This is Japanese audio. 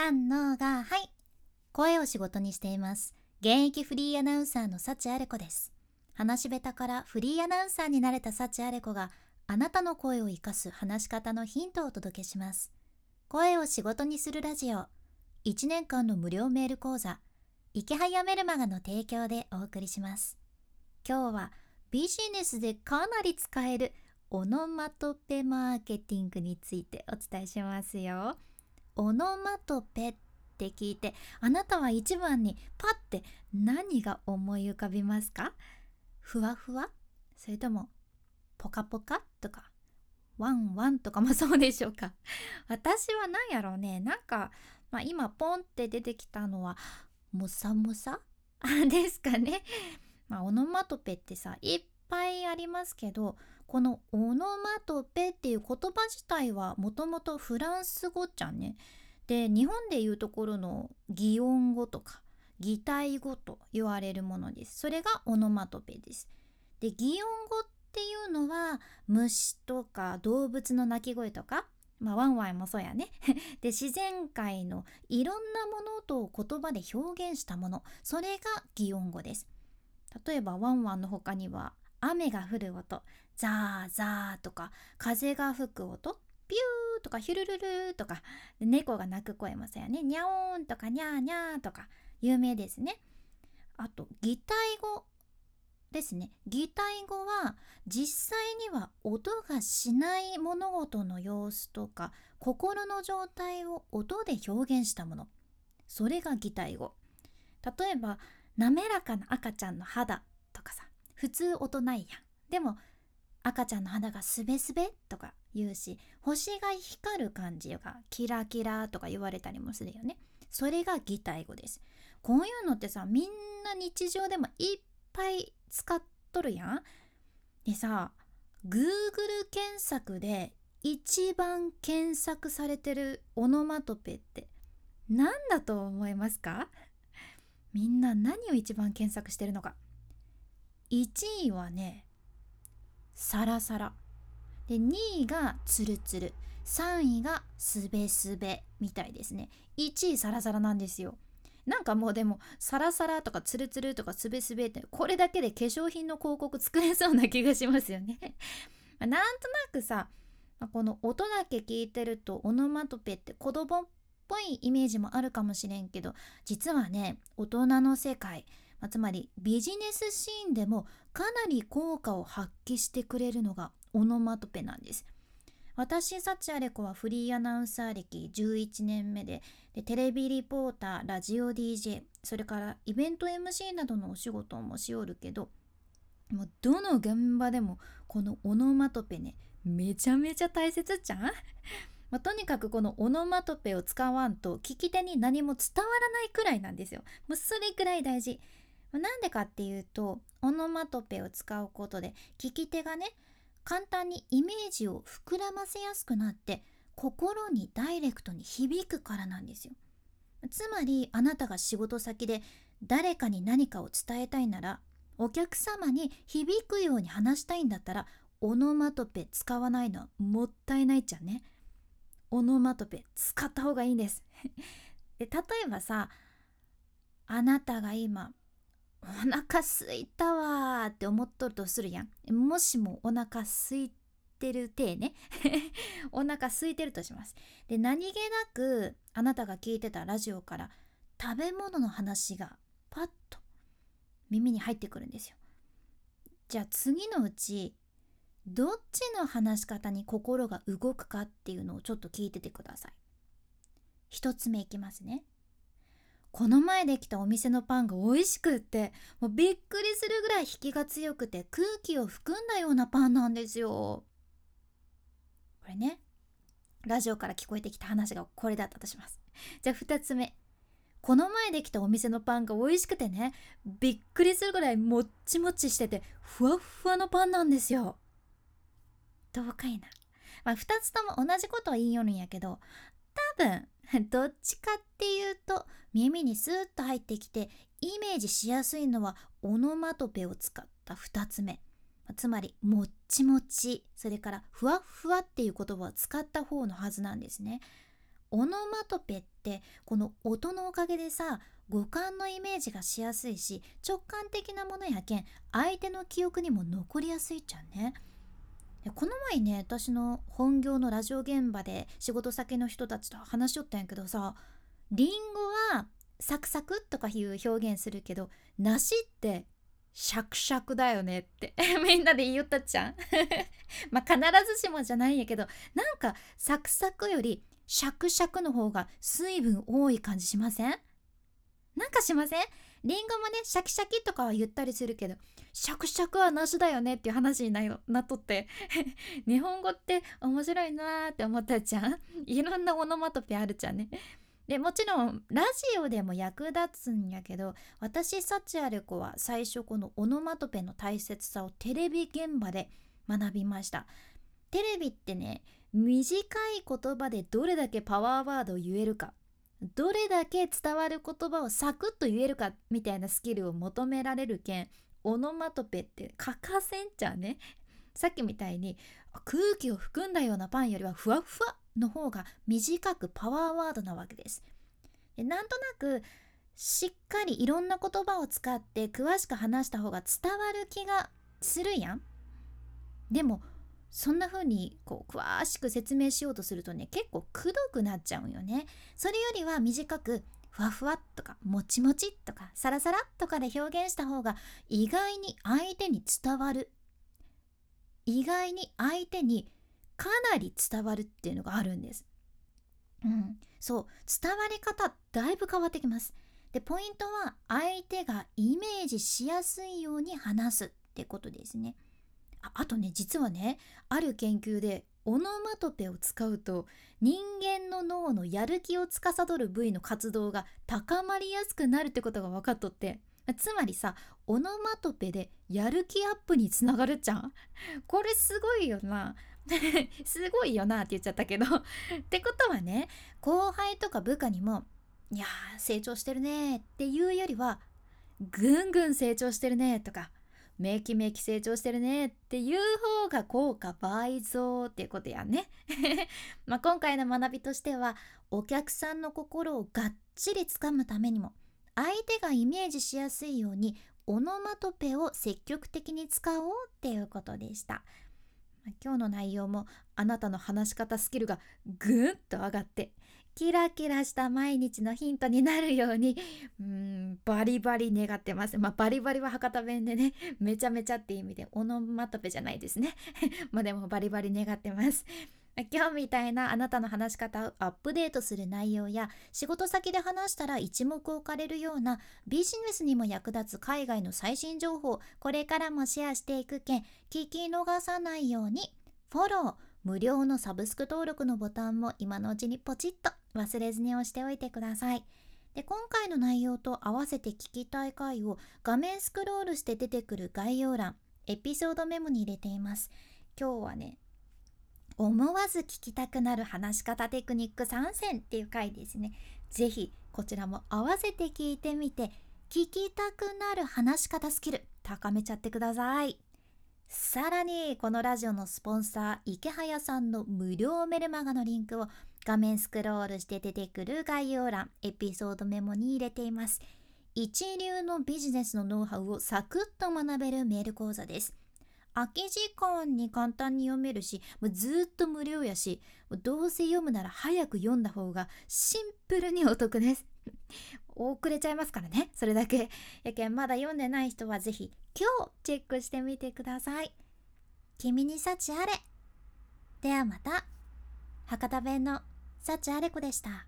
三のがはい。声を仕事にしています。現役フリーアナウンサーの幸あれ子です。話し下手からフリーアナウンサーになれた幸あれ子があなたの声を生かす話し方のヒントをお届けします。声を仕事にするラジオ。1年間の無料メール講座。池早メルマガの提供でお送りします。今日はビジネスでかなり使えるオノマトペマーケティングについてお伝えしますよ。オノマトペって聞いてあなたは一番にパッて何が思い浮かびますか？ふわふわ？それともポカポカとか？ワンワンとかもそうでしょうか？私は何やろうね。なんか、まあ、今ポンって出てきたのはモサモサ？ですかね、まあ、オノマトペってさぱいありますけどこのオノマトペっていう言葉自体はもともとフランス語じゃんね。で日本でいうところの擬音語とか擬態語と言われるものです。それがオノマトペです。で擬音語っていうのは虫とか動物の鳴き声とかまあ、ワンワンもそうやね。で、自然界のいろんなものと言葉で表現したもの、それが擬音語です。例えば、ワンワンの他には、雨が降る音、ザーザーとか、風が吹く音、ピューとかヒュルルルーとか、猫が鳴く声もそうやね。ニャオーンとかニャーニャーとか、有名ですね。あと、擬態語ですね擬態語は実際には音がしない物事の様子とか心の状態を音で表現したものそれが擬態語例えば滑らかな赤ちゃんの肌普通音ないやん。でも赤ちゃんの肌がすべすべとか言うし星が光る感じがキラキラとか言われたりもするよね。それが擬態語です。こういうのってさみんな日常でもいっぱい使っとるやん。でさ Google 検索で一番検索されてるオノマトペって何だと思いますか？みんな何を一番検索してるのか。1位はねサラサラ。で2位がツルツル。3位がスベスベみたいですね。1位サラサラなんですよ。なんかもうでもサラサラとかツルツルとかスベスベってこれだけで化粧品の広告作れそうな気がしますよね。なんとなくさこの音だけ聞いてるとオノマトペって子供っぽいイメージもあるかもしれんけど実はね大人の世界、まつまりビジネスシーンでもかなり効果を発揮してくれるのがオノマトペなんです。私幸あれ子はフリーアナウンサー歴11年目ででテレビリポーターラジオ DJ それからイベント MC などのお仕事もしおるけどもうどの現場でもこのオノマトペねめちゃめちゃ大切じゃん？まあ、とにかくこのオノマトペを使わんと聞き手に何も伝わらないくらいなんですよ。もうそれくらい大事。なんでかっていうとオノマトペを使うことで聞き手がね簡単にイメージを膨らませやすくなって心にダイレクトに響くからなんですよ。つまりあなたが仕事先で誰かに何かを伝えたいならお客様に響くように話したいんだったらオノマトペ使わないのはもったいないじゃんね。オノマトペ使った方がいいんです で例えばさあなたが今お腹すいたわって思っとるとするやん。もしもお腹すいてる体ね。お腹空いてるとします。で何気なくあなたが聞いてたラジオから食べ物の話がパッと耳に入ってくるんですよ。じゃあ次のうちどっちの話し方に心が動くかっていうのをちょっと聞いててください。一つ目いきますね。この前できたお店のパンが美味しくってもうびっくりするぐらい引きが強くて空気を含んだようなパンなんですよ。これねラジオから聞こえてきた話がこれだったとします。じゃあ2つ目。この前できたお店のパンが美味しくてねびっくりするぐらいもっちもちしててふわふわのパンなんですよ。どうかいな。まあ2つとも同じことは言いよるんやけど多分 どっちかっていうと耳にスーッと入ってきてイメージしやすいのはオノマトペを使った2つ目。つまりもっちもち。それからふわっふわっていう言葉を使った方のはずなんですね。オノマトペってこの音のおかげでさ五感のイメージがしやすいし直感的なものやけん相手の記憶にも残りやすいじゃんね。この前ね私の本業のラジオ現場で仕事先の人たちと話しよったんやけどさリンゴはサクサクとかいう表現するけど梨ってシャクシャクだよねって みんなで言いよったっちゃん。まあ必ずしもじゃないんやけどなんかサクサクよりシャクシャクの方が水分多い感じしません？なんかしません？リンゴもねシャキシャキとかは言ったりするけどシャクシャクはなしだよねっていう話にな なっとって。日本語って面白いなーって思ったじゃん。いろんなオノマトペあるじゃんね。でもちろんラジオでも役立つんやけど私サチアレコは最初このオノマトペの大切さをテレビ現場で学びました。テレビってね短い言葉でどれだけパワーワードを言えるか。どれだけ伝わる言葉をサクッと言えるかみたいなスキルを求められるけんオノマトペって欠かせんじゃうね？さっきみたいに空気を含んだようなパンよりはふわふわの方が短くパワーワードなわけです。でなんとなくしっかりいろんな言葉を使って詳しく話した方が伝わる気がするやん。でもそんな風にこう詳しく説明しようとするとね結構くどくなっちゃうんよね。それよりは短くふわふわとかもちもちとかサラサラとかで表現した方が意外に相手に伝わる。意外に相手にかなり伝わるっていうのがあるんです。うん。そう。伝わり方だいぶ変わってきます。でポイントは相手がイメージしやすいように話すってことですね。ああとね実はねある研究でオノマトペを使うと人間の脳のやる気を司る部位の活動が高まりやすくなるってことが分かっとってつまりさオノマトペでやる気アップにつながるじゃん？これすごいよな。すごいよなって言っちゃったけど。ってことはね後輩とか部下にも「いや成長してるね」っていうよりは「ぐんぐん成長してるね」とかめきめき成長してるねっていう方が効果倍増っていうことやね まあ今回の学びとしてはお客さんの心をがっちりつかむためにも相手がイメージしやすいようにオノマトペを積極的に使おうっていうことでした。今日の内容もあなたの話し方スキルがぐんと上がってキラキラした毎日のヒントになるように うんバリバリ願ってます。まあバリバリは博多弁でね めちゃめちゃって意味でオノマトペじゃないですね。まあでもバリバリ願ってます。今日みたいなあなたの話し方をアップデートする内容や仕事先で話したら一目置かれるようなビジネスにも役立つ海外の最新情報これからもシェアしていくけん聞き逃さないようにフォロー。無料のサブスク登録のボタンも今のうちにポチッと忘れずに押しておいてください。で今回の内容と合わせて聞きたい回を画面スクロールして出てくる概要欄エピソードメモに入れています。今日はね思わず聞きたくなる話し方テクニック参戦っていう回ですね。ぜひこちらも合わせて聞いてみて聞きたくなる話し方スキル高めちゃってください。さらにこのラジオのスポンサー池早さんの無料メルマガのリンクを画面スクロールして出てくる概要欄エピソードメモに入れています。一流のビジネスのノウハウをサクッと学べるメール講座です。空き時間に簡単に読めるしもうずっと無料やしどうせ読むなら早く読んだ方がシンプルにお得です。遅れちゃいますからねそれだけ。やけんまだ読んでない人は是非今日チェックしてみてください。君に幸あれ。ではまた。博多弁の幸あれ子でした。